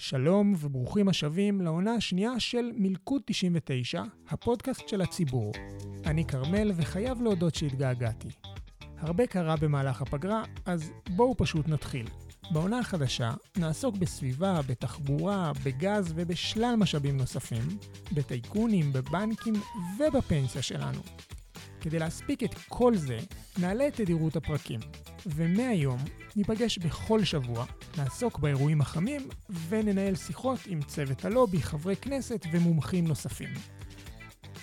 שלום וברוכים השבים לעונה השנייה של מלכוד 99, הפודקאסט של הציבור. אני כרמל וחייב להודות שהתגעגעתי. הרבה קרה במהלך הפגרה, אז בואו פשוט נתחיל. בעונה החדשה נעסוק בסביבה, בתחבורה, בגז ובשלל משאבים נוספים, בטייקונים, בבנקים ובפנסיה שלנו. כדי להספיק את כל זה, נעלה את תדירות הפרקים. ומהיום ניפגש בכל שבוע, נעסוק באירועים החמים וננהל שיחות עם צוות הלובי, חברי כנסת ומומחים נוספים.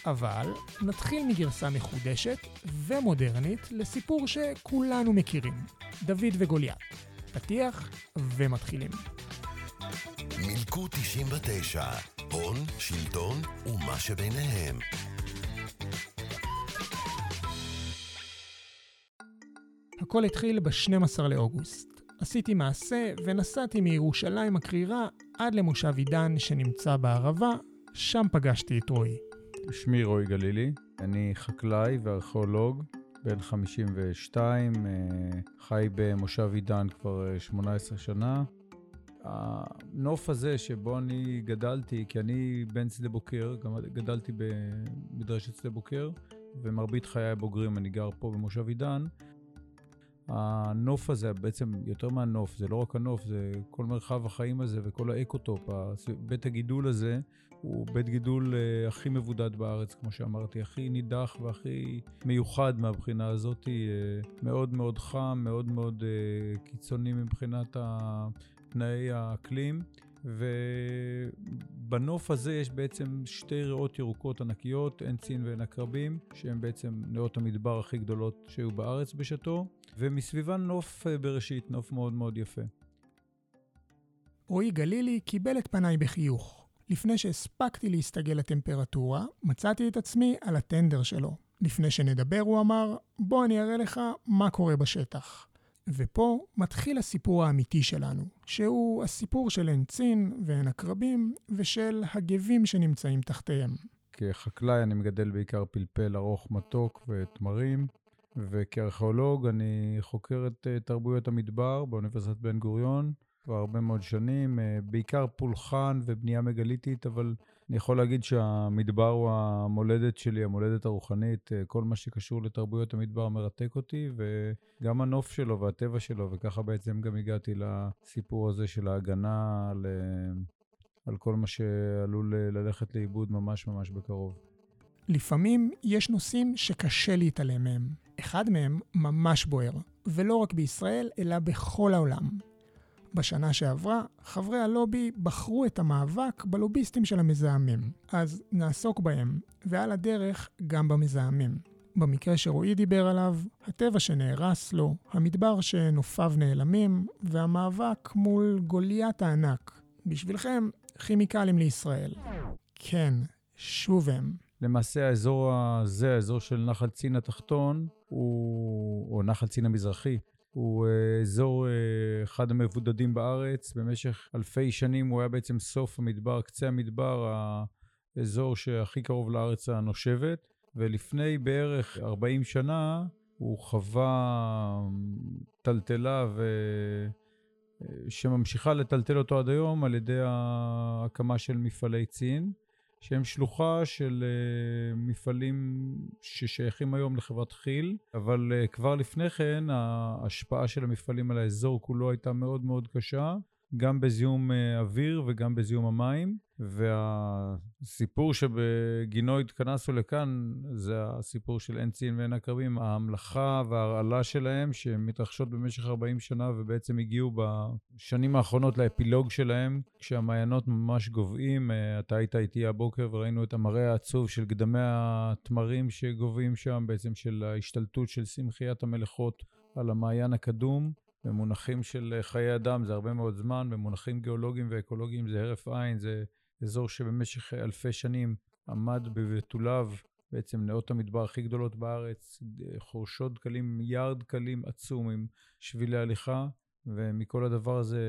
אבל נתחיל מגרסה מחודשת ומודרנית לסיפור שכולנו מכירים, דוד וגוליית. פתיח ומתחילים. מילקו 99, הון, שלטון ומה שביניהם. הכל התחיל ב-12 לאוגוסט. עשיתי מעשה ונסעתי מירושלים הקרירה עד למושב עידן שנמצא בערבה, שם פגשתי את רועי. שמי רועי גלילי, אני חקלאי וארכיאולוג, בן 52, אה, חי במושב עידן כבר 18 אה, שנה. הנוף הזה שבו אני גדלתי, כי אני בן שדה בוקר, גם גדלתי במדרשת שדה בוקר, ומרבית חיי הבוגרים אני גר פה במושב עידן, הנוף הזה, בעצם יותר מהנוף, זה לא רק הנוף, זה כל מרחב החיים הזה וכל האקוטופ, בית הגידול הזה, הוא בית גידול אה, הכי מבודד בארץ, כמו שאמרתי, הכי נידח והכי מיוחד מהבחינה הזאת, אה, מאוד מאוד חם, מאוד מאוד אה, קיצוני מבחינת תנאי האקלים. ובנוף הזה יש בעצם שתי ריאות ירוקות ענקיות, עין צין ועין עקרבים, שהן בעצם נאות המדבר הכי גדולות שהיו בארץ בשעתו, ומסביבן נוף אה, בראשית, נוף מאוד מאוד יפה. רועי גלילי קיבל את פניי בחיוך. לפני שהספקתי להסתגל לטמפרטורה, מצאתי את עצמי על הטנדר שלו. לפני שנדבר, הוא אמר, בוא אני אראה לך מה קורה בשטח. ופה מתחיל הסיפור האמיתי שלנו, שהוא הסיפור של עין צין ועין עקרבים ושל הגבים שנמצאים תחתיהם. כחקלאי אני מגדל בעיקר פלפל ארוך מתוק ותמרים, וכארכיאולוג אני חוקר את אה, תרבויות המדבר באוניברסיטת בן גוריון כבר הרבה מאוד שנים, אה, בעיקר פולחן ובנייה מגליתית, אבל אני יכול להגיד שהמדבר הוא המולדת שלי, המולדת הרוחנית. אה, כל מה שקשור לתרבויות המדבר מרתק אותי, וגם הנוף שלו והטבע שלו, וככה בעצם גם הגעתי לסיפור הזה של ההגנה על, על כל מה שעלול ללכת לאיבוד ממש ממש בקרוב. לפעמים יש נושאים שקשה להתעלם מהם. אחד מהם ממש בוער, ולא רק בישראל, אלא בכל העולם. בשנה שעברה, חברי הלובי בחרו את המאבק בלוביסטים של המזהמים. אז נעסוק בהם, ועל הדרך גם במזהמים. במקרה שרועי דיבר עליו, הטבע שנהרס לו, המדבר שנופיו נעלמים, והמאבק מול גוליית הענק. בשבילכם, כימיקלים לישראל. כן, שוב הם. למעשה האזור הזה, האזור של נחל צין התחתון, הוא, או נחל צין המזרחי, הוא אה, אזור אה, אחד המבודדים בארץ. במשך אלפי שנים הוא היה בעצם סוף המדבר, קצה המדבר, האזור שהכי קרוב לארץ הנושבת. ולפני בערך 40 שנה הוא חווה טלטלה ו... אה, שממשיכה לטלטל אותו עד היום על ידי ההקמה של מפעלי צין. שהם שלוחה של uh, מפעלים ששייכים היום לחברת כי"ל, אבל uh, כבר לפני כן ההשפעה של המפעלים על האזור כולו הייתה מאוד מאוד קשה. גם בזיהום אה, אוויר וגם בזיהום המים. והסיפור שבגינו התכנסנו לכאן, זה הסיפור של עין צין ועין עקרבים, ההמלכה וההרעלה שלהם, שמתרחשות במשך 40 שנה ובעצם הגיעו בשנים האחרונות לאפילוג שלהם, כשהמעיינות ממש גוועים. אה, אתה היית איתי הבוקר וראינו את המראה העצוב של גדמי התמרים שגוועים שם, בעצם של ההשתלטות של צמחיית המלאכות על המעיין הקדום. במונחים של חיי אדם זה הרבה מאוד זמן, במונחים גיאולוגיים ואקולוגיים זה הרף עין, זה אזור שבמשך אלפי שנים עמד בבתוליו, בעצם נאות המדבר הכי גדולות בארץ, חורשות דקלים, יער דקלים עצום עם שבילי הליכה, ומכל הדבר הזה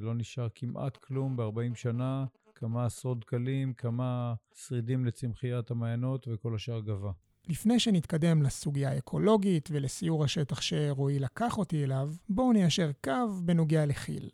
לא נשאר כמעט כלום ב-40 שנה, כמה עשרות דקלים, כמה שרידים לצמחיית המעיינות וכל השאר גבה. לפני שנתקדם לסוגיה האקולוגית ולסיור השטח שרועי לקח אותי אליו, בואו ניישר קו בנוגע לכי"ל.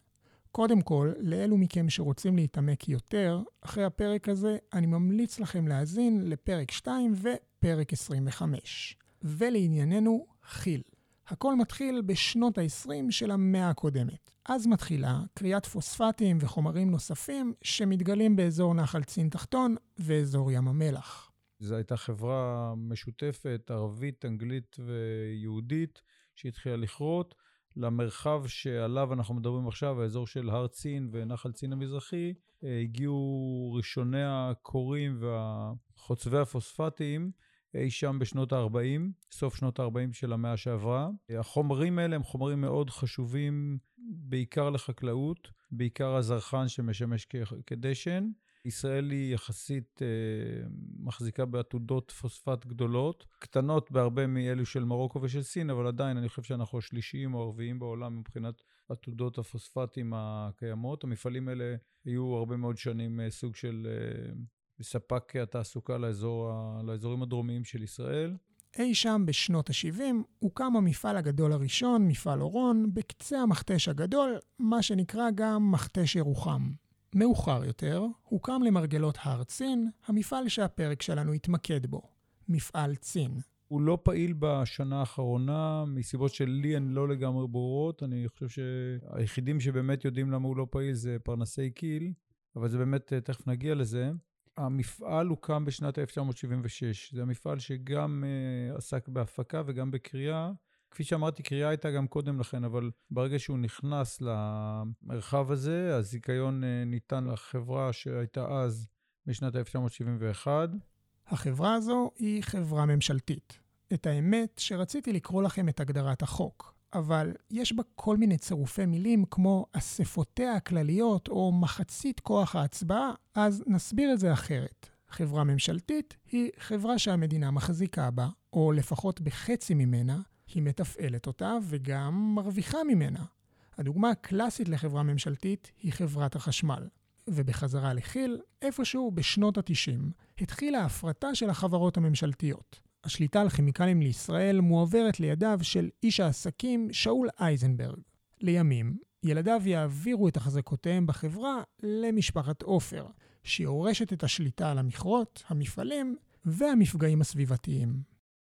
קודם כל, לאלו מכם שרוצים להתעמק יותר, אחרי הפרק הזה אני ממליץ לכם להאזין לפרק 2 ופרק 25. ולענייננו, כי"ל. הכל מתחיל בשנות ה-20 של המאה הקודמת. אז מתחילה כריית פוספטים וחומרים נוספים שמתגלים באזור נחל צין תחתון ואזור ים המלח. זו הייתה חברה משותפת, ערבית, אנגלית ויהודית, שהתחילה לכרות. למרחב שעליו אנחנו מדברים עכשיו, האזור של הר צין ונחל צין המזרחי, אה, הגיעו ראשוני הכורים וחוצבי הפוספטים אי שם בשנות ה-40, סוף שנות ה-40 של המאה שעברה. החומרים האלה הם חומרים מאוד חשובים, בעיקר לחקלאות, בעיקר הזרחן שמשמש כדשן. ישראל היא יחסית אה, מחזיקה בעתודות פוספט גדולות, קטנות בהרבה מאלו של מרוקו ושל סין, אבל עדיין אני חושב שאנחנו השלישיים או הרביעים בעולם מבחינת עתודות הפוספטים הקיימות. המפעלים האלה היו הרבה מאוד שנים אה, סוג של אה, ספק התעסוקה לאזור, לאזורים הדרומיים של ישראל. אי שם בשנות ה-70 הוקם המפעל הגדול הראשון, מפעל אורון, בקצה המכתש הגדול, מה שנקרא גם מכתש ירוחם. מאוחר יותר, הוקם למרגלות הר צין, המפעל שהפרק שלנו התמקד בו, מפעל צין. הוא לא פעיל בשנה האחרונה, מסיבות שלי הן לא לגמרי ברורות. אני חושב שהיחידים שבאמת יודעים למה הוא לא פעיל זה פרנסי קיל, אבל זה באמת, תכף נגיע לזה. המפעל הוקם בשנת 1976. זה המפעל שגם uh, עסק בהפקה וגם בקריאה. כפי שאמרתי, קריאה הייתה גם קודם לכן, אבל ברגע שהוא נכנס למרחב הזה, הזיכיון uh, ניתן לחברה שהייתה אז בשנת 1971. החברה הזו היא חברה ממשלתית. את האמת שרציתי לקרוא לכם את הגדרת החוק. אבל יש בה כל מיני צירופי מילים כמו אספותיה הכלליות או מחצית כוח ההצבעה, אז נסביר את זה אחרת. חברה ממשלתית היא חברה שהמדינה מחזיקה בה, או לפחות בחצי ממנה, היא מתפעלת אותה וגם מרוויחה ממנה. הדוגמה הקלאסית לחברה ממשלתית היא חברת החשמל. ובחזרה לכי"ל, איפשהו בשנות ה-90, התחילה ההפרטה של החברות הממשלתיות. השליטה על כימיקלים לישראל מועברת לידיו של איש העסקים שאול אייזנברג. לימים, ילדיו יעבירו את החזקותיהם בחברה למשפחת עופר, שיורשת את השליטה על המכרות, המפעלים והמפגעים הסביבתיים.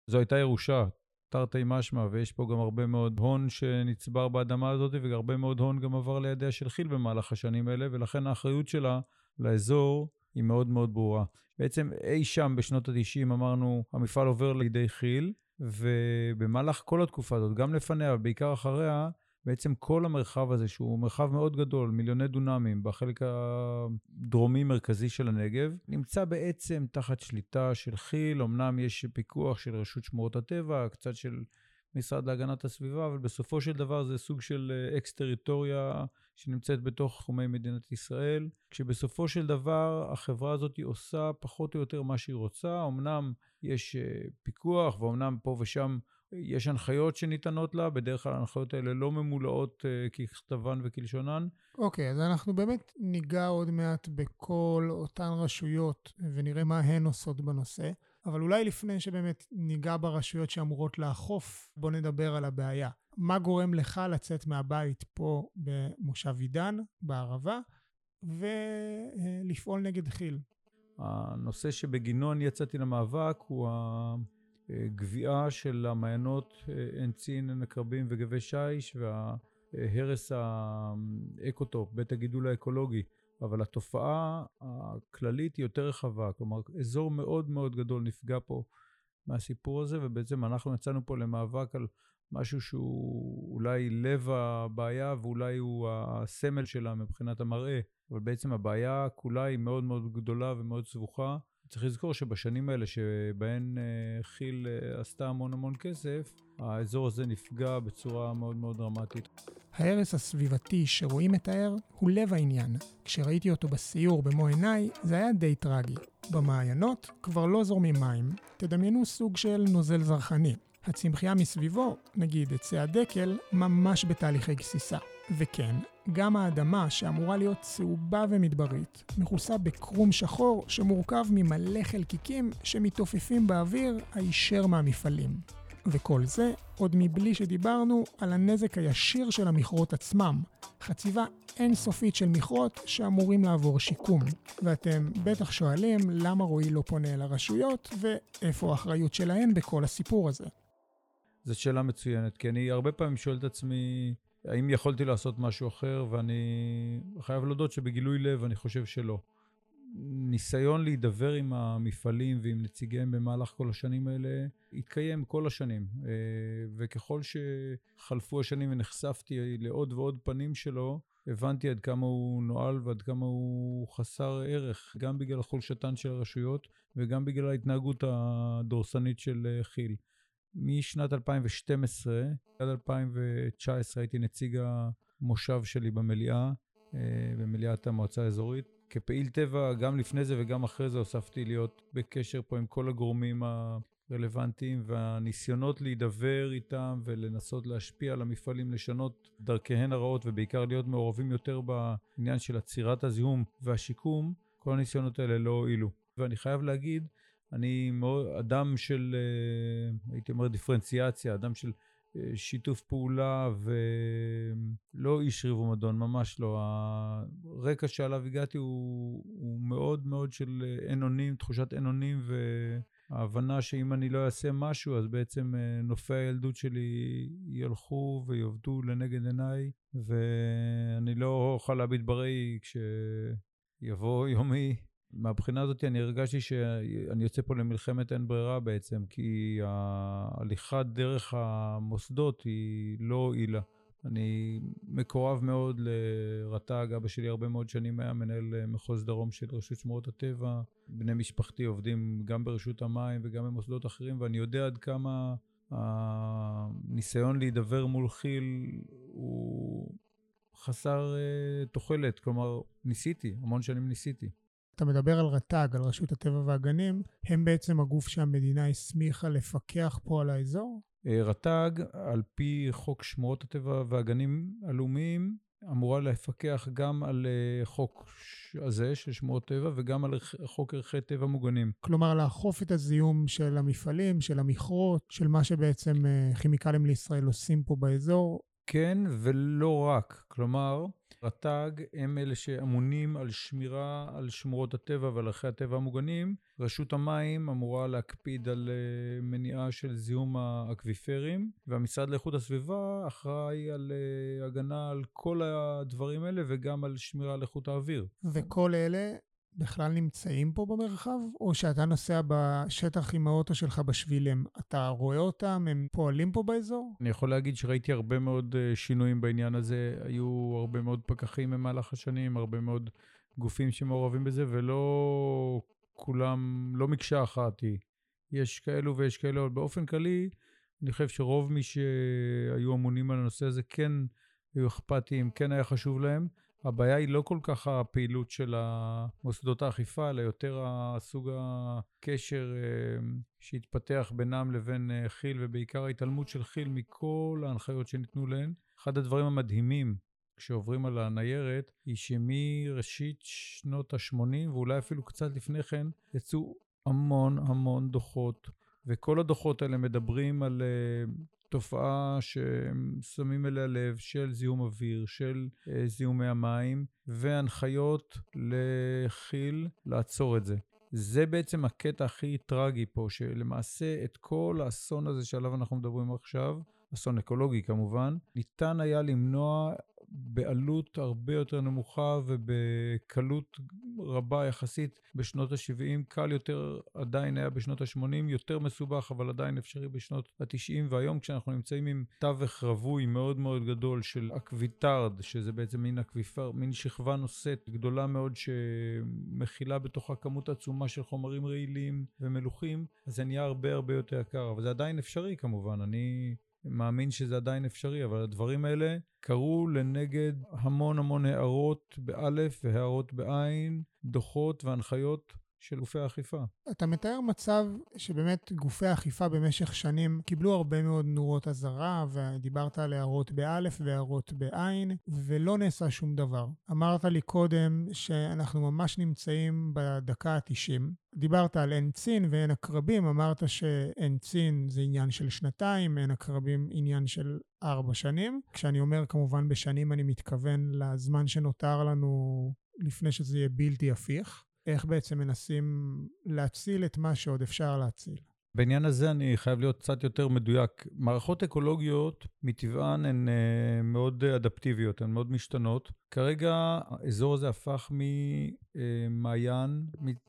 זו הייתה ירושה, תרתי משמע, ויש פה גם הרבה מאוד הון שנצבר באדמה הזאת, והרבה מאוד הון גם עבר לידיה של כי"ל במהלך השנים האלה, ולכן האחריות שלה לאזור היא מאוד מאוד ברורה. בעצם אי שם בשנות ה-90 אמרנו, המפעל עובר לידי כי"ל, ובמהלך כל התקופה הזאת, גם לפניה ובעיקר אחריה, בעצם כל המרחב הזה, שהוא מרחב מאוד גדול, מיליוני דונמים, בחלק הדרומי-מרכזי של הנגב, נמצא בעצם תחת שליטה של כי"ל. אמנם יש פיקוח של רשות שמורות הטבע, קצת של משרד להגנת הסביבה, אבל בסופו של דבר זה סוג של אה, אקסטריטוריה שנמצאת בתוך תחומי מדינת ישראל, כשבסופו של דבר החברה הזאת עושה פחות או יותר מה שהיא רוצה. אמנם יש אה, פיקוח, ואומנם פה ושם יש הנחיות שניתנות לה, בדרך כלל ההנחיות האלה לא ממולאות uh, ככתבן וכלשונן. אוקיי, okay, אז אנחנו באמת ניגע עוד מעט בכל אותן רשויות ונראה מה הן עושות בנושא. אבל אולי לפני שבאמת ניגע ברשויות שאמורות לאכוף, בוא נדבר על הבעיה. מה גורם לך לצאת מהבית פה במושב עידן, בערבה, ולפעול נגד כי"ל? הנושא שבגינו אני יצאתי למאבק הוא הגוויעה של המעיינות אה, עין צין, וגבי שיש וההרס האקוטופ, בית הגידול האקולוגי. אבל התופעה הכללית היא יותר רחבה, כלומר אזור מאוד מאוד גדול נפגע פה מהסיפור הזה, ובעצם אנחנו יצאנו פה למאבק על משהו שהוא אולי לב הבעיה ואולי הוא הסמל שלה מבחינת המראה, אבל בעצם הבעיה כולה היא מאוד מאוד גדולה ומאוד סבוכה. צריך לזכור שבשנים האלה שבהן אה, כי"ל אה, עשתה המון המון כסף, האזור הזה נפגע בצורה מאוד מאוד דרמטית. ההרס הסביבתי שרועי מתאר הוא לב העניין. כשראיתי אותו בסיור במו עיניי, זה היה די טרגי. במעיינות כבר לא זורמים מים, תדמיינו סוג של נוזל זרחני. הצמחייה מסביבו, נגיד עצי הדקל, ממש בתהליכי גסיסה. וכן, גם האדמה, שאמורה להיות צהובה ומדברית, מכוסה בקרום שחור שמורכב ממלא חלקיקים שמתעופפים באוויר הישר מהמפעלים. וכל זה עוד מבלי שדיברנו על הנזק הישיר של המכרות עצמם, חציבה אינסופית של מכרות שאמורים לעבור שיקום. ואתם בטח שואלים למה רועי לא פונה אל הרשויות ואיפה האחריות שלהן בכל הסיפור הזה. זו שאלה מצוינת, כי אני הרבה פעמים שואל את עצמי, האם יכולתי לעשות משהו אחר, ואני חייב להודות שבגילוי לב אני חושב שלא. ניסיון להידבר עם המפעלים ועם נציגיהם במהלך כל השנים האלה התקיים כל השנים. אה, וככל שחלפו השנים ונחשפתי לעוד ועוד פנים שלו, הבנתי עד כמה הוא נואל ועד כמה הוא חסר ערך, גם בגלל חולשתן של הרשויות וגם בגלל ההתנהגות הדורסנית של אה, כי"ל. משנת 2012 עד 2019 הייתי נציג המושב שלי במליאה, אה, במליאת המועצה האזורית. כפעיל טבע, גם לפני זה וגם אחרי זה הוספתי להיות בקשר פה עם כל הגורמים הרלוונטיים, והניסיונות להידבר איתם ולנסות להשפיע על המפעלים, לשנות דרכיהן הרעות ובעיקר להיות מעורבים יותר בעניין של עצירת הזיהום והשיקום, כל הניסיונות האלה לא הועילו. ואני חייב להגיד, אני מאוד, אדם של, אה, הייתי אומר, דיפרנציאציה, אדם של אה, שיתוף פעולה ולא איש ריב ומדון, ממש לא. הרקע שעליו הגעתי הוא, הוא מאוד מאוד של אין אונים, תחושת אין אונים וההבנה שאם אני לא אעשה משהו, אז בעצם אה, נופי הילדות שלי ילכו ויעבדו לנגד עיניי, ואני לא אוכל להביט בראי כשיבוא יומי מהבחינה הזאת אני הרגשתי שאני יוצא פה למלחמת אין ברירה בעצם, כי ההליכה דרך המוסדות היא לא הועילה. אני מקורב מאוד לרט"ג, אבא שלי הרבה מאוד שנים היה מנהל מחוז דרום של רשות שמורות הטבע. בני משפחתי עובדים גם ברשות המים וגם במוסדות אחרים, ואני יודע עד כמה הניסיון להידבר מול כי"ל הוא חסר uh, תוחלת. כלומר, ניסיתי, המון שנים ניסיתי. אתה מדבר על רט"ג, על רשות הטבע והגנים, הם בעצם הגוף שהמדינה הסמיכה לפקח פה על האזור? אה, רט"ג, על פי חוק שמורות הטבע והגנים הלאומיים, אמורה לפקח גם על אה, חוק הזה של שמורות טבע וגם על חוק ערכי טבע מוגנים. כלומר, לאכוף את הזיהום של המפעלים, של המכרות, של מה שבעצם אה, כימיקלים לישראל עושים פה באזור. כן, ולא רק. כלומר, רט"ג הם אלה שאמונים על שמירה על שמורות הטבע ועל ערכי הטבע המוגנים. רשות המים אמורה להקפיד על uh, מניעה של זיהום האקוויפרים, והמשרד לאיכות הסביבה אחראי על uh, הגנה על כל הדברים האלה וגם על שמירה על איכות האוויר. וכל אלה בכלל נמצאים פה במרחב, או שאתה נוסע בשטח עם האוטו שלך בשבילים, אתה רואה אותם, הם פועלים פה באזור? אני יכול להגיד שראיתי הרבה מאוד אה, שינויים בעניין הזה, היו הרבה מאוד פקחים במהלך השנים, הרבה מאוד גופים שמעורבים בזה, ולא כולם, לא מקשה אחת היא. יש כאלו ויש כאלו, אבל באופן כללי, אני חושב שרוב מי שהיו אמונים על הנושא הזה כן היו אכפתיים, כן היה חשוב להם. הבעיה היא לא כל כך הפעילות של מוסדות האכיפה, אלא יותר הסוג הקשר אה, שהתפתח בינם לבין אה, כי"ל, ובעיקר ההתעלמות של כי"ל מכל ההנחיות שניתנו להן. אחד הדברים המדהימים כשעוברים על הניירת, היא שמראשית שנות ה-80, ואולי אפילו קצת לפני כן, יצאו המון המון דוחות, וכל הדוחות האלה מדברים על uh, תופעה ששמים אליה לב של זיהום אוויר, של uh, זיהומי המים, והנחיות לכי"ל לעצור את זה. זה בעצם הקטע הכי טרגי פה, שלמעשה את כל האסון הזה שעליו אנחנו מדברים עכשיו, אסון אקולוגי כמובן, ניתן היה למנוע בעלות הרבה יותר נמוכה ובקלות רבה יחסית בשנות ה-70. קל יותר עדיין היה בשנות ה-80, יותר מסובך, אבל עדיין אפשרי בשנות ה-90. והיום כשאנחנו נמצאים עם תווך רווי מאוד מאוד גדול של אקוויטרד, שזה בעצם מין אקוויפר, מין שכבה נושאת גדולה מאוד שמכילה בתוכה כמות עצומה של חומרים רעילים ומלוחים, אז זה נהיה הרבה הרבה יותר יקר. אבל זה עדיין אפשרי כמובן. אני... מאמין שזה עדיין אפשרי, אבל הדברים האלה קרו לנגד המון המון הערות באלף והערות בעין, דוחות והנחיות של גופי האכיפה. אתה מתאר מצב שבאמת גופי האכיפה במשך שנים קיבלו הרבה מאוד נורות אזהרה, ודיברת על הערות באלף והערות בעין, ולא נעשה שום דבר. אמרת לי קודם שאנחנו ממש נמצאים בדקה ה-90. דיברת על עין צין ועין עקרבים, אמרת שעין צין זה עניין של שנתיים, עין עקרבים עניין של ארבע שנים. כשאני אומר כמובן בשנים, אני מתכוון לזמן שנותר לנו לפני שזה יהיה בלתי הפיך. איך בעצם מנסים להציל את מה שעוד אפשר להציל. בעניין הזה אני חייב להיות קצת יותר מדויק. מערכות אקולוגיות מטבען הן uh, מאוד אדפטיביות, הן מאוד משתנות. כרגע האזור הזה הפך ממעיין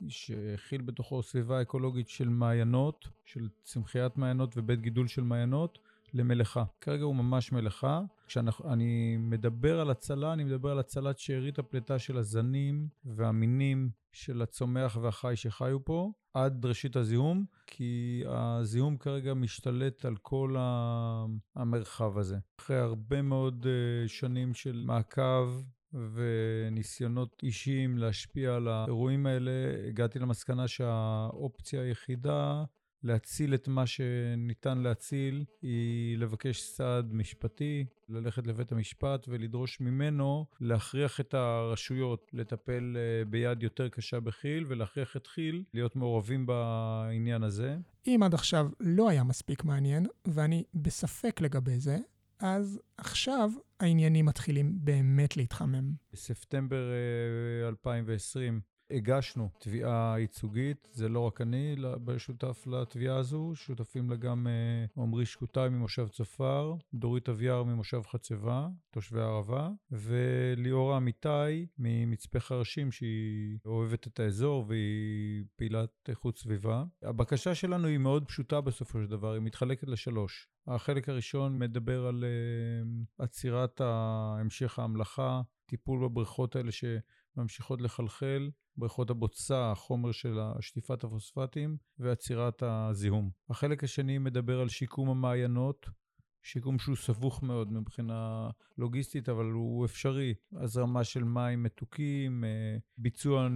שהכיל בתוכו סביבה אקולוגית של מעיינות, של צמחיית מעיינות ובית גידול של מעיינות, למלאכה. כרגע הוא ממש מלאכה. כשאני מדבר על הצלה, אני מדבר על הצלת שארית הפליטה של הזנים והמינים של הצומח והחי שחיו פה, עד ראשית הזיהום, כי הזיהום כרגע משתלט על כל המרחב הזה. אחרי הרבה מאוד אה, שנים של מעקב וניסיונות אישיים להשפיע על האירועים האלה, הגעתי למסקנה שהאופציה היחידה להציל את מה שניתן להציל היא לבקש סעד משפטי, ללכת לבית המשפט ולדרוש ממנו להכריח את הרשויות לטפל אה, ביד יותר קשה בכי"ל ולהכריח את כי"ל להיות מעורבים בעניין הזה. אם עד עכשיו לא היה מספיק מעניין, ואני בספק לגבי זה, אז עכשיו העניינים מתחילים באמת להתחמם. בספטמבר 2020 אה, הגשנו תביעה ייצוגית, זה לא רק אני שותף לתביעה הזו, שותפים לה גם אה, עמרי שקוטאי ממושב צופר, דורית אביאר ממושב חצבה, תושבי הערבה, וליאורה אמיתי ממצפה חרשים, שהיא אוהבת את האזור והיא פעילת איכות סביבה. הבקשה שלנו היא מאוד פשוטה בסופו של דבר, היא מתחלקת לשלוש. החלק הראשון מדבר על uh, עצירת המשך ההמלכה, טיפול בבריכות האלה שממשיכות לחלחל, בריכות הבוצה, החומר של שטיפת הפוספטים ועצירת הזיהום. החלק השני מדבר על שיקום המעיינות, שיקום שהוא סבוך מאוד מבחינה לוגיסטית, אבל הוא אפשרי. הזרמה של מים מתוקים, אה, ביצוע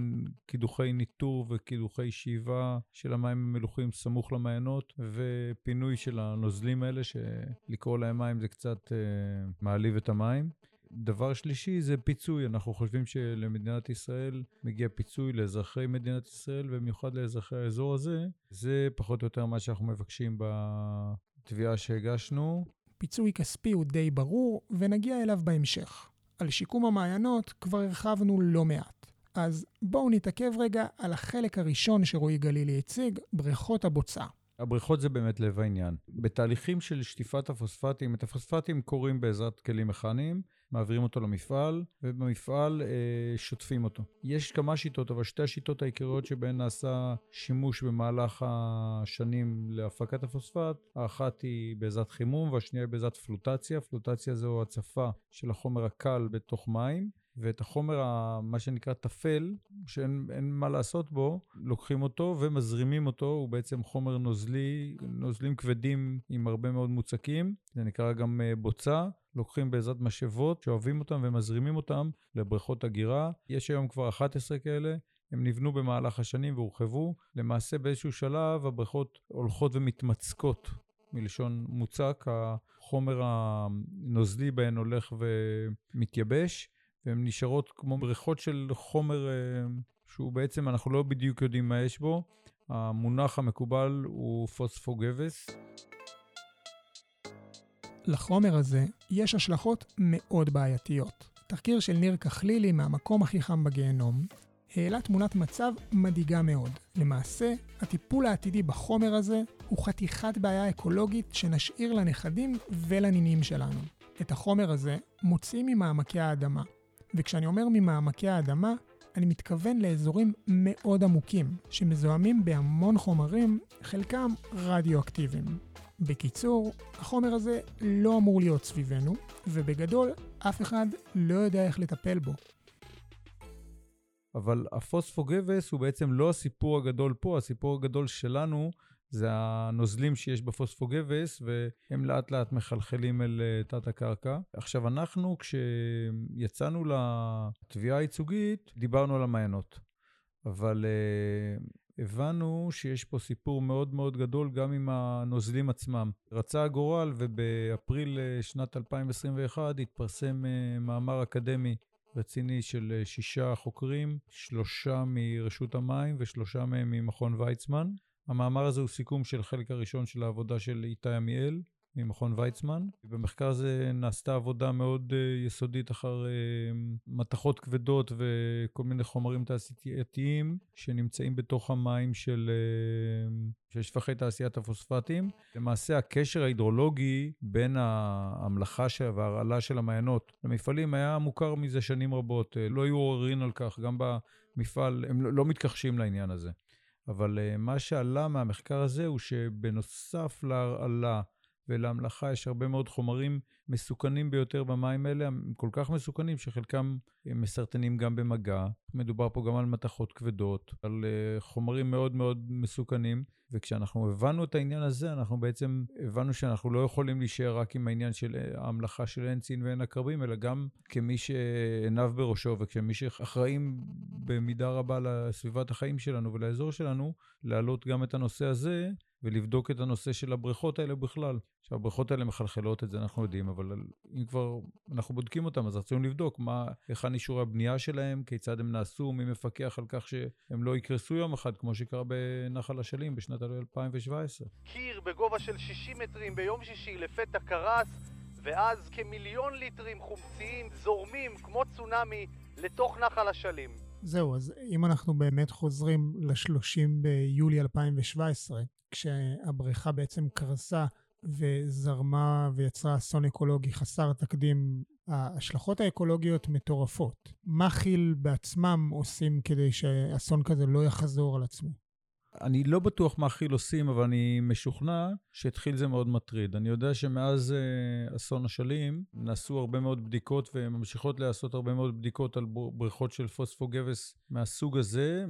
קידוחי ניטור וקידוחי שאיבה של המים המלוכים סמוך למעיינות, ופינוי של הנוזלים האלה, שלקרוא להם מים זה קצת אה, מעליב את המים. דבר שלישי זה פיצוי. אנחנו חושבים שלמדינת ישראל מגיע פיצוי לאזרחי מדינת ישראל, ובמיוחד לאזרחי האזור הזה. זה פחות או יותר מה שאנחנו מבקשים בתביעה שהגשנו. פיצוי כספי הוא די ברור, ונגיע אליו בהמשך. על שיקום המעיינות כבר הרחבנו לא מעט. אז בואו נתעכב רגע על החלק הראשון שרועי גלילי הציג, בריכות הבוצה. הבריכות זה באמת לב העניין. בתהליכים של שטיפת הפוספטים, את הפוספטים קורים בעזרת כלים מכניים, מעבירים אותו למפעל, ובמפעל אה, שוטפים אותו. יש כמה שיטות, אבל שתי השיטות העיקריות שבהן נעשה שימוש במהלך השנים להפקת הפוספט, האחת היא בעזרת חימום והשנייה היא בעזרת פלוטציה. פלוטציה זו הצפה של החומר הקל בתוך מים. ואת החומר, מה שנקרא טפל, שאין מה לעשות בו, לוקחים אותו ומזרימים אותו, הוא בעצם חומר נוזלי, נוזלים כבדים עם הרבה מאוד מוצקים, זה נקרא גם אה, בוצה. לוקחים בעזרת משאבות, שואבים אותם ומזרימים אותם לבריכות אגירה. יש היום כבר 11 כאלה. הם נבנו במהלך השנים והורחבו. למעשה באיזשהו שלב הבריכות הולכות ומתמצקות, מלשון מוצק, החומר הנוזלי בהן הולך ומתייבש, והן נשארות כמו בריכות של חומר אה, שהוא בעצם, אנחנו לא בדיוק יודעים מה יש בו. המונח המקובל הוא פוספוגבס. לחומר הזה יש השלכות מאוד בעייתיות. תחקיר של ניר כחלילי מהמקום הכי חם בגיהנום העלה תמונת מצב מדאיגה מאוד. למעשה, הטיפול העתידי בחומר הזה הוא חתיכת בעיה אקולוגית שנשאיר לנכדים ולנינים שלנו. את החומר הזה מוציאים ממעמקי האדמה, וכשאני אומר ממעמקי האדמה, אני מתכוון לאזורים מאוד עמוקים, שמזוהמים בהמון חומרים, חלקם רדיואקטיביים. בקיצור, החומר הזה לא אמור להיות סביבנו, ובגדול, אף אחד לא יודע איך לטפל בו. אבל הפוספוגבס הוא בעצם לא הסיפור הגדול פה, הסיפור הגדול שלנו זה הנוזלים שיש בפוספוגבס, והם לאט לאט מחלחלים אל אה, תת הקרקע. עכשיו, אנחנו, כשיצאנו לתביעה הייצוגית, דיברנו על המעיינות. אבל uh, הבנו שיש פה סיפור מאוד מאוד גדול גם עם הנוזלים עצמם. רצה הגורל, ובאפריל שנת 2021 התפרסם uh, מאמר אקדמי רציני של שישה חוקרים, שלושה מרשות המים ושלושה מהם ממכון ויצמן. המאמר הזה הוא סיכום של חלק הראשון של העבודה של איתי עמיאל, ממכון ויצמן. במחקר הזה נעשתה עבודה מאוד uh, יסודית אחר uh, מתכות כבדות וכל מיני חומרים תעשייתיים שנמצאים בתוך המים של, uh, של שפכי תעשיית הפוספטים. למעשה הקשר ההידרולוגי בין ההמלכה וההרעלה של המעיינות למפעלים היה מוכר מזה שנים רבות. לא היו עוררין על כך, גם במפעל, הם לא, לא מתכחשים לעניין הזה. אבל מה שעלה מהמחקר הזה הוא שבנוסף להרעלה ולהמלכה יש הרבה מאוד חומרים מסוכנים ביותר במים האלה, הם כל כך מסוכנים שחלקם מסרטנים גם במגע. מדובר פה גם על מתכות כבדות, על uh, חומרים מאוד מאוד מסוכנים, וכשאנחנו הבנו את העניין הזה, אנחנו בעצם הבנו שאנחנו לא יכולים להישאר רק עם העניין של אה, ההמלכה של אין צין ואין עקרבים, אלא גם כמי שעיניו בראשו וכמי שאחראים במידה רבה לסביבת החיים שלנו ולאזור שלנו, להעלות גם את הנושא הזה ולבדוק את הנושא של הבריכות האלה בכלל. עכשיו, הבריכות האלה מחלחלות את זה, אנחנו יודעים, אבל אם כבר אנחנו בודקים אותם, אז רצינו לבדוק מה, היכן אישורי הבנייה שלהם, כיצד הם נעשו, מי מפקח על כך שהם לא יקרסו יום אחד, כמו שקרה בנחל אשלים בשנת 2017. קיר בגובה של 60 מטרים ביום שישי לפתע קרס, ואז כמיליון ליטרים חומציים זורמים כמו צונאמי לתוך נחל אשלים. זהו, אז אם אנחנו באמת חוזרים ל-30 ביולי 2017, כשהבריכה בעצם קרסה וזרמה ויצרה אסון אקולוגי חסר תקדים, ההשלכות האקולוגיות מטורפות. מה כי"ל בעצמם עושים כדי שאסון כזה לא יחזור על עצמו? אני לא בטוח מה כי"ל עושים, אבל אני משוכנע שהתחיל זה מאוד מטריד. אני יודע שמאז uh, אסון אשלים נעשו הרבה מאוד בדיקות וממשיכות להיעשות הרבה מאוד בדיקות על בריכות של פוספוגבס מהסוג הזה.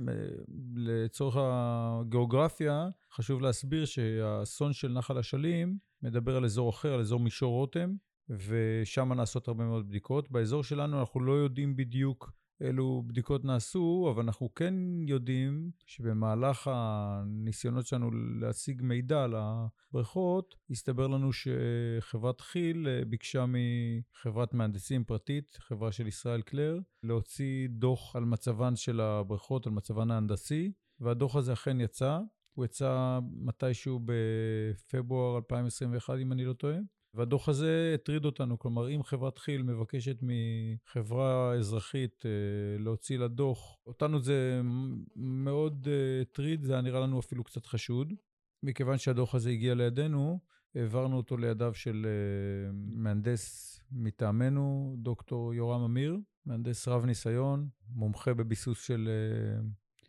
לצורך הגיאוגרפיה, חשוב להסביר שהאסון של נחל אשלים מדבר על אזור אחר, על אזור מישור רותם, ושם נעשות הרבה מאוד בדיקות. באזור שלנו אנחנו לא יודעים בדיוק אילו בדיקות נעשו, אבל אנחנו כן יודעים שבמהלך הניסיונות שלנו להשיג מידע על הבריכות, הסתבר לנו שחברת כי"ל אה, ביקשה מחברת מהנדסים פרטית, חברה של ישראל קלר, להוציא דוח על מצבן של הבריכות, על מצבן ההנדסי, והדוח הזה אכן יצא. הוא יצא מתישהו בפברואר 2021, אם אני לא טועה. והדוח הזה הטריד אותנו, כלומר, אם חברת כי"ל מבקשת מחברה אזרחית אה, להוציא לה דוח, אותנו זה מאוד אה, הטריד, זה היה נראה לנו אפילו קצת חשוד. מכיוון שהדוח הזה הגיע לידינו, העברנו אותו לידיו של אה, מהנדס מטעמנו, דוקטור יורם אמיר, מהנדס רב ניסיון, מומחה בביסוס של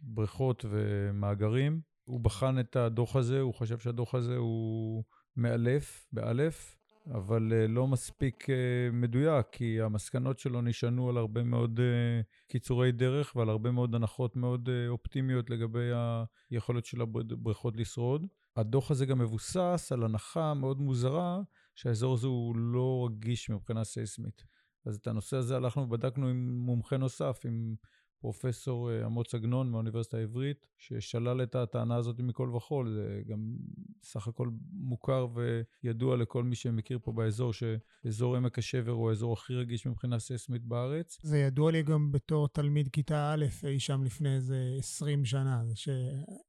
בריכות ומאגרים. הוא בחן את הדוח הזה, הוא חשב שהדוח הזה הוא מאלף, באלף, אבל uh, לא מספיק uh, מדויק, כי המסקנות שלו נשענו על הרבה מאוד uh, קיצורי דרך ועל הרבה מאוד הנחות מאוד אופטימיות לגבי היכולת של הבריכות לשרוד. הדוח הזה גם מבוסס על הנחה מאוד מוזרה שהאזור הזה הוא לא רגיש מבחינה סייסמית. אז את הנושא הזה הלכנו ובדקנו עם מומחה נוסף, עם פרופסור אה, אמוץ עגנון מהאוניברסיטה העברית, ששלל את הטענה הזאת מכל וכול. זה גם סך הכל מוכר וידוע לכל מי שמכיר פה באזור, שאזור עמק השבר הוא האזור הכי רגיש מבחינה ססמית בארץ. זה ידוע לי גם בתור תלמיד כיתה א', אי שם לפני איזה 20 שנה,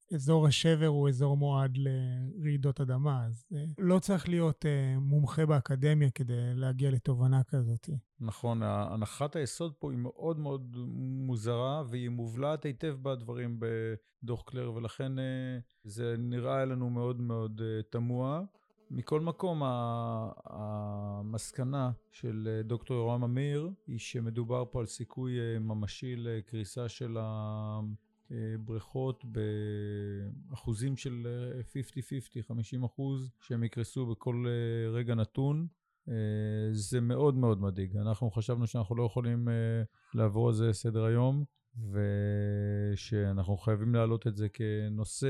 שאזור השבר הוא אזור מועד לרעידות אדמה, אז אה, לא צריך להיות אה, מומחה באקדמיה כדי להגיע לתובנה כזאת. נכון, הנחת היסוד פה היא מאוד מאוד מוזרה, והיא מובלעת היטב בדברים בדוח קלר, ולכן אה, זה נראה לנו מאוד מאוד תמוה. מכל מקום, המסקנה של דוקטור יורם אמיר היא שמדובר פה על סיכוי ממשי לקריסה של הבריכות באחוזים של 50-50, 50 אחוז שהם יקרסו בכל רגע נתון. אה, זה מאוד מאוד מדאיג. אנחנו חשבנו שאנחנו לא יכולים אה, לעבור על זה סדר היום, ושאנחנו חייבים להעלות את זה כנושא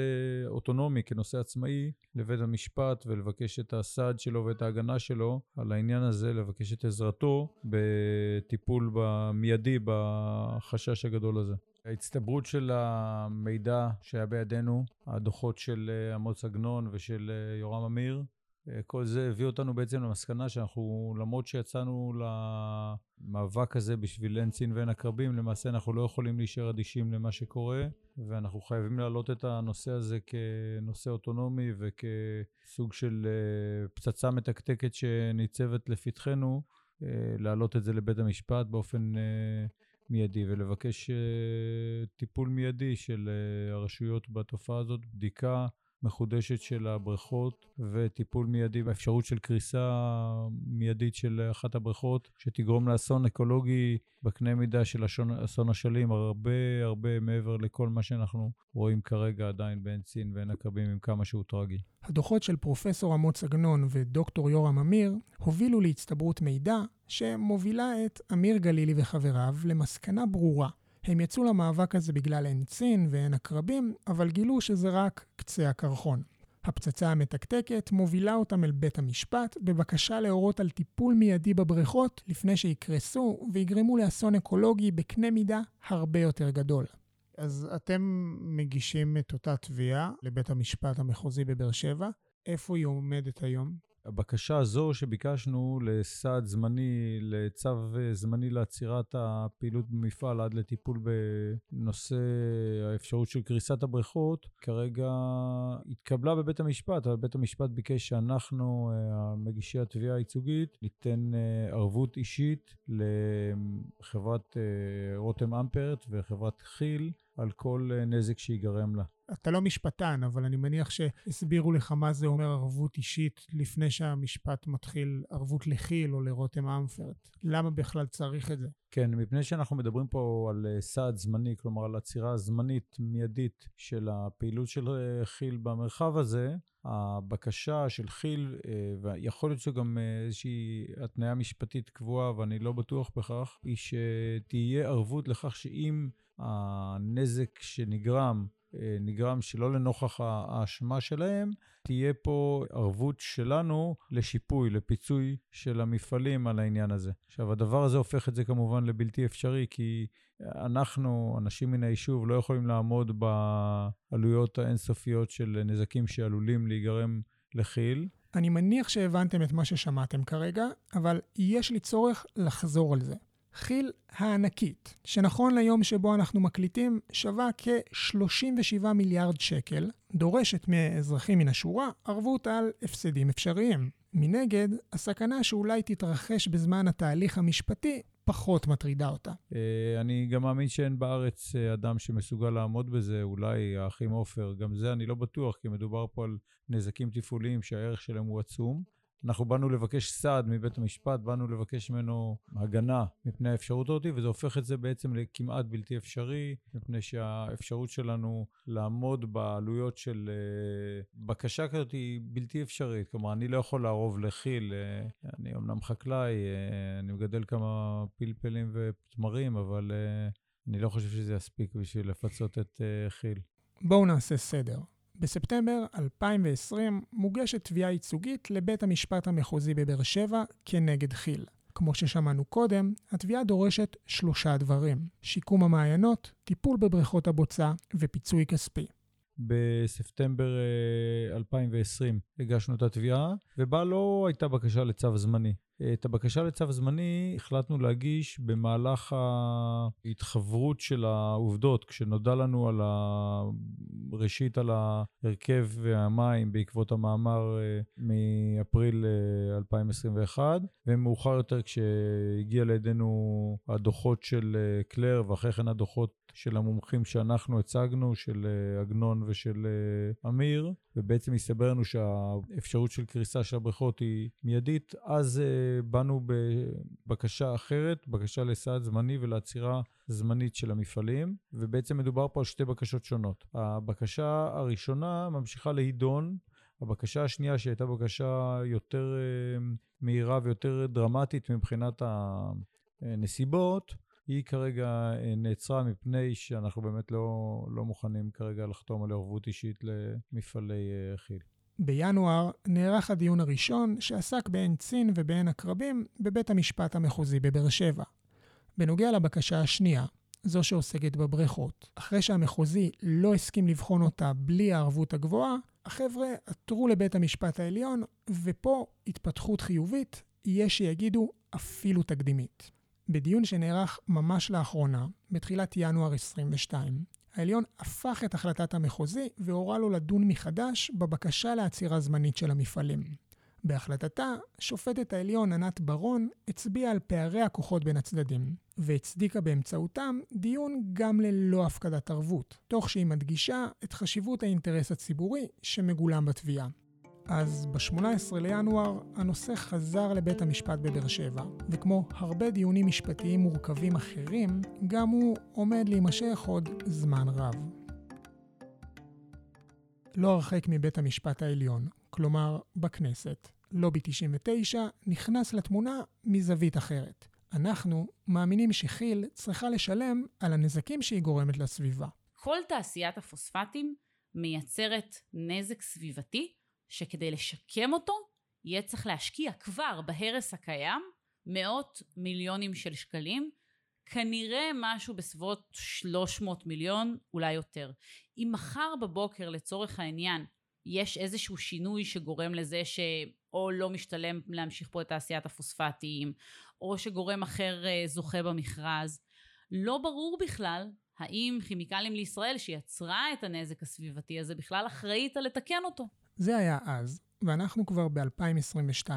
אוטונומי, כנושא עצמאי, לבית המשפט ולבקש את הסעד שלו ואת ההגנה שלו על העניין הזה, לבקש את עזרתו בטיפול במיידי בחשש הגדול הזה. ההצטברות של המידע שהיה בידינו, הדוחות של אה, עמוס עגנון ושל אה, יורם אמיר, אה, כל זה הביא אותנו בעצם למסקנה שאנחנו, למרות שיצאנו למאבק הזה בשביל אין צין ואין עקרבים, למעשה אנחנו לא יכולים להישאר אדישים למה שקורה, ואנחנו חייבים להעלות את הנושא הזה כנושא אוטונומי וכסוג של פצצה מתקתקת שניצבת לפתחנו, להעלות את זה לבית המשפט באופן מיידי ולבקש uh, טיפול מיידי של uh, הרשויות בתופעה הזאת, בדיקה מחודשת של הבריכות וטיפול מיידי באפשרות של קריסה מיידית של אחת הבריכות, שתגרום לאסון אקולוגי בקנה מידה של אסון אשלים, הרבה הרבה מעבר לכל מה שאנחנו רואים כרגע עדיין בעין צין ועין עקבים, עם כמה שהוא טרגי. הדוחות של פרופסור אמוץ עגנון ודוקטור יורם אמיר הובילו להצטברות מידע שמובילה את אמיר גלילי וחבריו למסקנה ברורה הם יצאו למאבק הזה בגלל עין צין ועין עקרבים, אבל גילו שזה רק קצה הקרחון. הפצצה המתקתקת מובילה אותם אל בית המשפט בבקשה להורות על טיפול מיידי בבריכות לפני שיקרסו ויגרמו לאסון אקולוגי בקנה מידה הרבה יותר גדול. אז אתם מגישים את אותה תביעה לבית המשפט המחוזי בבאר שבע. איפה היא עומדת היום? הבקשה הזו שביקשנו לסעד זמני, לצו זמני לעצירת הפעילות במפעל עד לטיפול בנושא האפשרות של קריסת הבריכות, כרגע התקבלה בבית המשפט, אבל בית המשפט ביקש שאנחנו, מגישי התביעה הייצוגית, ניתן אה, ערבות אישית לחברת אה, רותם אמפרט וחברת כי"ל על כל אה, נזק שיגרם לה. אתה לא משפטן, אבל אני מניח שהסבירו לך מה זה אומר ערבות אישית לפני שהמשפט מתחיל ערבות לכי"ל או לרותם אמפרט. למה בכלל צריך את זה? כן, מפני שאנחנו מדברים פה על אה, סעד זמני, כלומר על עצירה זמנית מיידית של הפעילות של אה, כי"ל במרחב הזה, הבקשה של כי"ל, ויכול להיות שגם איזושהי התניה משפטית קבועה, ואני לא בטוח בכך, היא שתהיה ערבות לכך שאם הנזק שנגרם, אה, נגרם שלא לנוכח האשמה שלהם, תהיה פה ערבות שלנו לשיפוי, לפיצוי של המפעלים על העניין הזה. עכשיו, הדבר הזה הופך את זה כמובן לבלתי אפשרי, כי אנחנו, אנשים מן היישוב, לא יכולים לעמוד בעלויות האינסופיות של נזקים שעלולים להיגרם לכי"ל. אני מניח שהבנתם את מה ששמעתם כרגע, אבל יש לי צורך לחזור על זה. כי"ל הענקית, שנכון ליום שבו אנחנו מקליטים, שווה כ-37 מיליארד שקל, דורשת מאזרחים מן השורה ערבות על הפסדים אפשריים. מנגד, הסכנה שאולי תתרחש בזמן התהליך המשפטי פחות מטרידה אותה. אה, אני גם מאמין שאין בארץ אה, אדם שמסוגל לעמוד בזה, אולי האחים עופר, גם זה אני לא בטוח, כי מדובר פה על נזקים תפעוליים שהערך שלהם הוא עצום. אנחנו באנו לבקש סעד מבית המשפט, באנו לבקש ממנו הגנה מפני האפשרות הזאת, וזה הופך את זה בעצם לכמעט בלתי אפשרי, מפני שהאפשרות שלנו לעמוד בעלויות של uh, בקשה כזאת היא בלתי אפשרית. כלומר, אני לא יכול לערוב לכי"ל, uh, אני אמנם חקלאי, uh, אני מגדל כמה פלפלים ותמרים, אבל אני לא חושב שזה יספיק בשביל לפצות את כי"ל. בואו נעשה סדר. בספטמבר 2020 מוגשת תביעה ייצוגית לבית המשפט המחוזי בבאר שבע כנגד כי"ל. כמו ששמענו קודם, התביעה דורשת שלושה דברים: שיקום המעיינות, טיפול בבריכות הבוצה ופיצוי כספי. בספטמבר 2020 אה, הגשנו את התביעה, ובה לא הייתה בקשה לצו זמני. את הבקשה לצו זמני החלטנו להגיש במהלך ההתחברות של העובדות, כשנודע לנו על ה... ראשית על ההרכב והמים בעקבות המאמר אה, מאפריל 2021, אה, ומאוחר יותר כשהגיע לידינו הדוחות של קלר ואחרי כן הדוחות של המומחים שאנחנו הצגנו, של אה, עגנון ושל אה, אמיר, ובעצם הסתבר לנו שהאפשרות של קריסה של הבריכות היא מיידית. אז uh, באנו בבקשה אחרת, בקשה לסעד זמני ולעצירה זמנית של המפעלים, ובעצם מדובר פה על שתי בקשות שונות. הבקשה הראשונה ממשיכה להידון. הבקשה השנייה, שהייתה בקשה יותר uh, מהירה ויותר דרמטית מבחינת הנסיבות, היא כרגע אה, נעצרה מפני שאנחנו באמת לא, לא מוכנים כרגע לחתום על ערבות אישית למפעלי אה, כי"ל. בינואר נערך הדיון הראשון שעסק בעין צין ובעין עקרבים בבית המשפט המחוזי בבאר שבע. בנוגע לבקשה השנייה, זו שעוסקת בבריכות. אחרי שהמחוזי לא הסכים לבחון אותה בלי הערבות הגבוהה, החבר'ה עתרו לבית המשפט העליון, ופה התפתחות חיובית, יש שיגידו אפילו תקדימית. בדיון שנערך ממש לאחרונה, בתחילת ינואר 22, העליון הפך את החלטת המחוזי והורה לו לדון מחדש בבקשה לעצירה זמנית של המפעלים. בהחלטתה, שופטת העליון ענת ברון הצביעה על פערי הכוחות בין הצדדים, והצדיקה באמצעותם דיון גם ללא הפקדת ערבות, תוך שהיא מדגישה את חשיבות האינטרס הציבורי שמגולם בתביעה. אז ב-18 לינואר הנושא חזר לבית המשפט בבאר שבע, וכמו הרבה דיונים משפטיים מורכבים אחרים, גם הוא עומד להימשך עוד זמן רב. לא הרחק מבית המשפט העליון, כלומר בכנסת, לובי 99 נכנס לתמונה מזווית אחרת. אנחנו מאמינים שכי"ל צריכה לשלם על הנזקים שהיא גורמת לסביבה. כל תעשיית הפוספטים מייצרת נזק סביבתי שכדי לשקם אותו יהיה צריך להשקיע כבר בהרס הקיים מאות מיליונים של שקלים, כנראה משהו בסביבות 300 מיליון, אולי יותר. אם מחר בבוקר לצורך העניין יש איזשהו שינוי שגורם לזה שאו לא משתלם להמשיך פה את תעשיית הפוספטים, או שגורם אחר אה, זוכה במכרז, לא ברור בכלל האם כימיקלים לישראל שיצרה את הנזק הסביבתי הזה בכלל אחראית על לתקן אותו. זה היה אז, ואנחנו כבר ב-2022,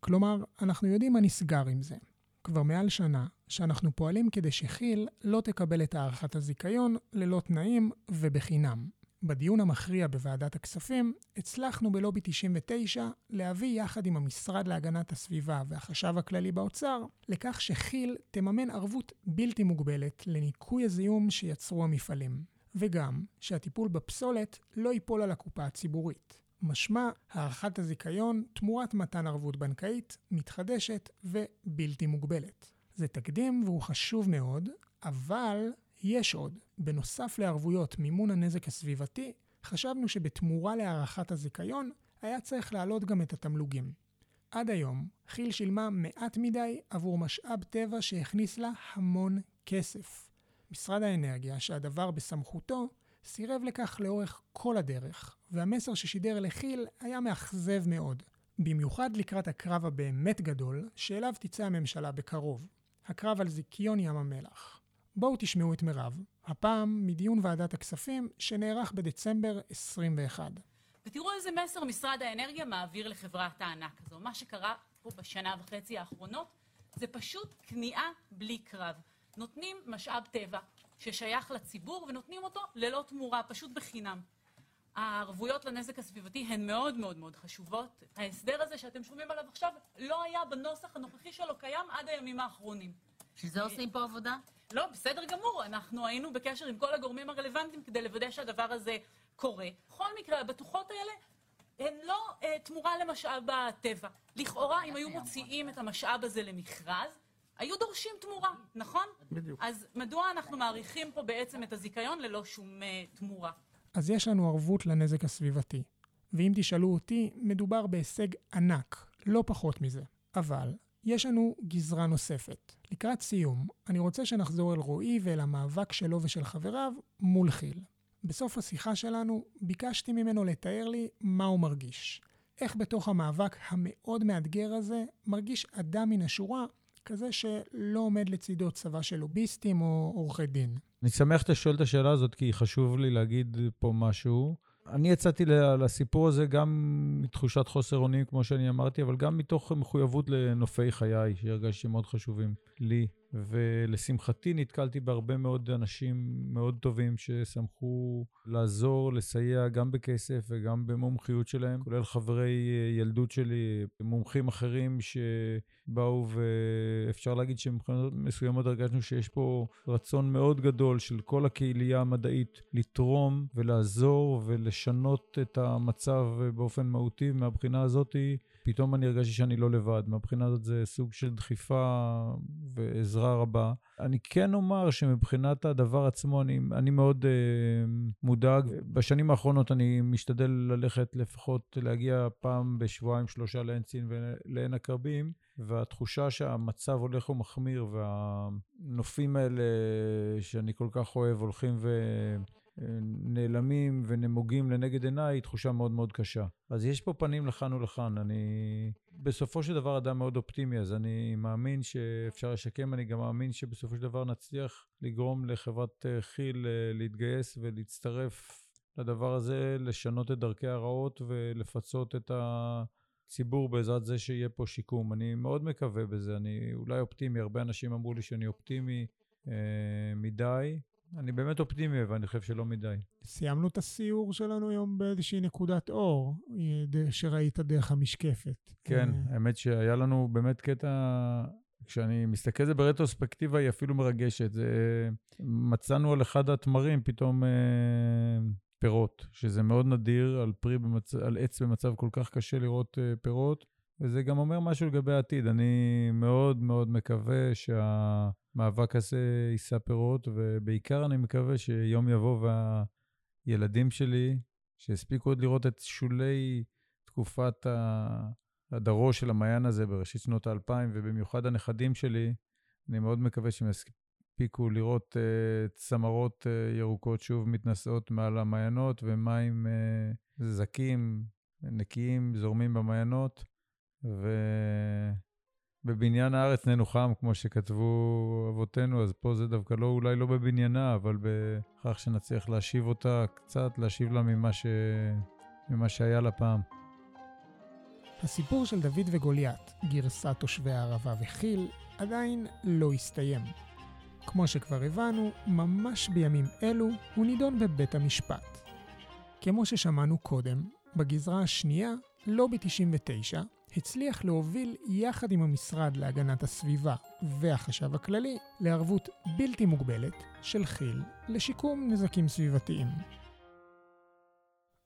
כלומר, אנחנו יודעים מה נסגר עם זה. כבר מעל שנה שאנחנו פועלים כדי שכי"ל לא תקבל את הארכת הזיכיון ללא תנאים ובחינם. בדיון המכריע בוועדת הכספים, הצלחנו בלובי 99 להביא יחד עם המשרד להגנת הסביבה והחשב הכללי באוצר, לכך שכי"ל תממן ערבות בלתי מוגבלת לניקוי הזיהום שיצרו המפעלים, וגם שהטיפול בפסולת לא ייפול על הקופה הציבורית. משמע הארכת הזיכיון תמורת מתן ערבות בנקאית, מתחדשת ובלתי מוגבלת. זה תקדים והוא חשוב מאוד, אבל יש עוד. בנוסף לערבויות מימון הנזק הסביבתי, חשבנו שבתמורה להארכת הזיכיון, היה צריך להעלות גם את התמלוגים. עד היום, כי"ל שילמה מעט מדי עבור משאב טבע שהכניס לה המון כסף. משרד האנרגיה, שהדבר בסמכותו, סירב לכך לאורך כל הדרך, והמסר ששידר לכי"ל היה מאכזב מאוד. במיוחד לקראת הקרב הבאמת גדול, שאליו תצא הממשלה בקרוב. הקרב על זיכיון ים המלח. בואו תשמעו את מירב, הפעם מדיון ועדת הכספים שנערך בדצמבר 21. ותראו איזה מסר משרד האנרגיה מעביר לחברת הענק הזו. מה שקרה פה בשנה וחצי האחרונות זה פשוט כניעה בלי קרב. נותנים משאב טבע ששייך לציבור ונותנים אותו ללא תמורה, פשוט בחינם. הערבויות לנזק הסביבתי הן מאוד מאוד מאוד חשובות. ההסדר הזה שאתם שומעים עליו עכשיו לא היה בנוסח הנוכחי שלו קיים עד הימים האחרונים. בשביל זה עושים פה עבודה? לא, בסדר גמור. אנחנו היינו בקשר עם כל הגורמים הרלוונטיים כדי לוודא שהדבר הזה קורה. בכל מקרה, הבטוחות האלה הן לא אה, תמורה למשאב הטבע. לכאורה, אם היו מוציאים את המשאב הזה למכרז, היו דורשים תמורה, נכון? בדיוק. אז מדוע אנחנו מעריכים פה בעצם את הזיכיון ללא שום אה, תמורה? אז יש לנו ערבות לנזק הסביבתי. ואם תשאלו אותי, מדובר בהישג ענק, לא פחות מזה. אבל יש לנו גזרה נוספת. לקראת סיום, אני רוצה שנחזור אל רועי ואל המאבק שלו ושל חבריו מול כי"ל. בסוף השיחה שלנו ביקשתי ממנו לתאר לי מה הוא מרגיש. איך בתוך המאבק המאוד מאתגר הזה מרגיש אדם מן השורה, כזה שלא עומד לצידו צבא של לוביסטים או עורכי דין. אני שמח שאתה שואל את השאלה הזאת, כי חשוב לי להגיד פה משהו. אני יצאתי לסיפור הזה גם מתחושת חוסר אונים, כמו שאני אמרתי, אבל גם מתוך מחויבות לנופי חיי, שהרגשתי מאוד חשובים לי. ולשמחתי נתקלתי בהרבה מאוד אנשים מאוד טובים ששמחו לעזור, לסייע גם בכסף וגם במומחיות שלהם, כולל חברי ילדות שלי, מומחים אחרים שבאו ואפשר להגיד שמבחינות מסוימות הרגשנו שיש פה רצון מאוד גדול של כל הקהילייה המדעית לתרום ולעזור ולשנות את המצב באופן מהותי. מהבחינה הזאתי פתאום אני הרגשתי שאני לא לבד. מהבחינה הזאת זה סוג של דחיפה ועזרה רבה. אני כן אומר שמבחינת הדבר עצמו, אני, אני מאוד uh, מודאג. בשנים האחרונות אני משתדל ללכת לפחות להגיע פעם בשבועיים, שלושה לעין צין ולעין עקרבים, והתחושה שהמצב הולך ומחמיר, והנופים האלה שאני כל כך אוהב הולכים ונעלמים ונמוגים לנגד עיניי, היא תחושה מאוד מאוד קשה. אז יש פה פנים לכאן ולכאן. אני בסופו של דבר אדם מאוד אופטימי, אז אני מאמין שאפשר לשקם, אני גם מאמין שבסופו של דבר נצליח לגרום לחברת אה, כי"ל אה, להתגייס ולהצטרף לדבר הזה, לשנות את דרכי הרעות ולפצות את הציבור בעזרת זה שיהיה פה שיקום. אני מאוד מקווה בזה, אני אולי אופטימי, הרבה אנשים אמרו לי שאני אופטימי אה, מדי. אני באמת אופטימי, ואני חושב שלא מדי. סיימנו את הסיור שלנו היום באיזושהי נקודת אור, אה, שראית דרך המשקפת. כן, אה, האמת שהיה לנו באמת קטע, כשאני מסתכל על זה ברטרוספקטיבה, היא אפילו מרגשת. זה, מצאנו על אחד התמרים פתאום אה, פירות, שזה מאוד נדיר, על, פרי במצ... על עץ במצב כל כך קשה לראות אה, פירות, וזה גם אומר משהו לגבי העתיד. אני מאוד מאוד מקווה שהמאבק הזה יישא פירות, ובעיקר אני מקווה שיום יבוא והילדים שלי, שהספיקו עוד לראות את שולי תקופת הדרו של המעיין הזה בראשית שנות האלפיים, ובמיוחד הנכדים שלי, אני מאוד מקווה שהם הספיקו לראות uh, צמרות uh, ירוקות שוב מתנשאות מעל המעיינות, ומים uh, זקים, נקיים, זורמים במעיינות, ובבניין הארץ ננוחם, כמו שכתבו אבותינו, אז פה זה דווקא לא, אולי לא בבניינה, אבל בכך שנצליח להשיב אותה קצת, להשיב לה ממה, ש... ממה שהיה לה פעם. הסיפור של דוד וגוליית, גרסת תושבי הערבה וכי"ל, עדיין לא הסתיים. כמו שכבר הבנו, ממש בימים אלו הוא נידון בבית המשפט. כמו ששמענו קודם, בגזרה השנייה, לובי 99 הצליח להוביל יחד עם המשרד להגנת הסביבה והחשב הכללי לערבות בלתי מוגבלת של כי"ל לשיקום נזקים סביבתיים.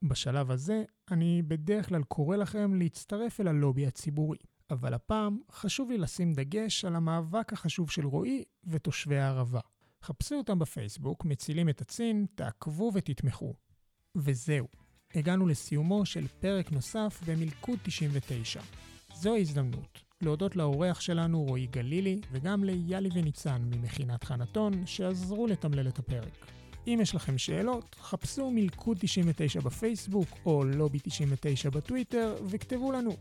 בשלב הזה, אני בדרך כלל קורא לכם להצטרף אל הלובי הציבורי. אבל הפעם חשוב לי לשים דגש על המאבק החשוב של רועי ותושבי הערבה. חפשו אותם בפייסבוק, מצילים את הצין, תעקבו ותתמכו. וזהו, הגענו לסיומו של פרק נוסף במלכוד 99. זו ההזדמנות להודות לאורח שלנו רועי גלילי, וגם ליאלי וניצן ממכינת חנתון, שעזרו לתמלל את הפרק. אם יש לכם שאלות, חפשו מלכוד 99 בפייסבוק או לובי 99 בטוויטר וכתבו לנו.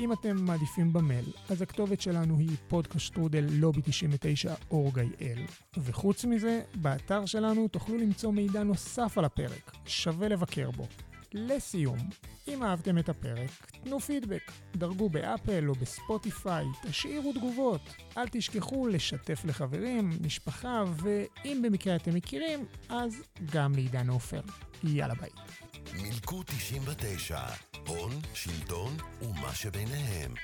אם אתם מעדיפים במייל, אז הכתובת שלנו היא פודקאסט שטרודל לובי 99 org.il. וחוץ מזה, באתר שלנו תוכלו למצוא מידע נוסף על הפרק, שווה לבקר בו. לסיום, אם אהבתם את הפרק, תנו פידבק, דרגו באפל או בספוטיפיי, תשאירו תגובות. אל תשכחו לשתף לחברים, משפחה, ואם במקרה אתם מכירים, אז גם לעידן עופר. יאללה ביי. מילקו 99, הון, שלטון ומה שביניהם.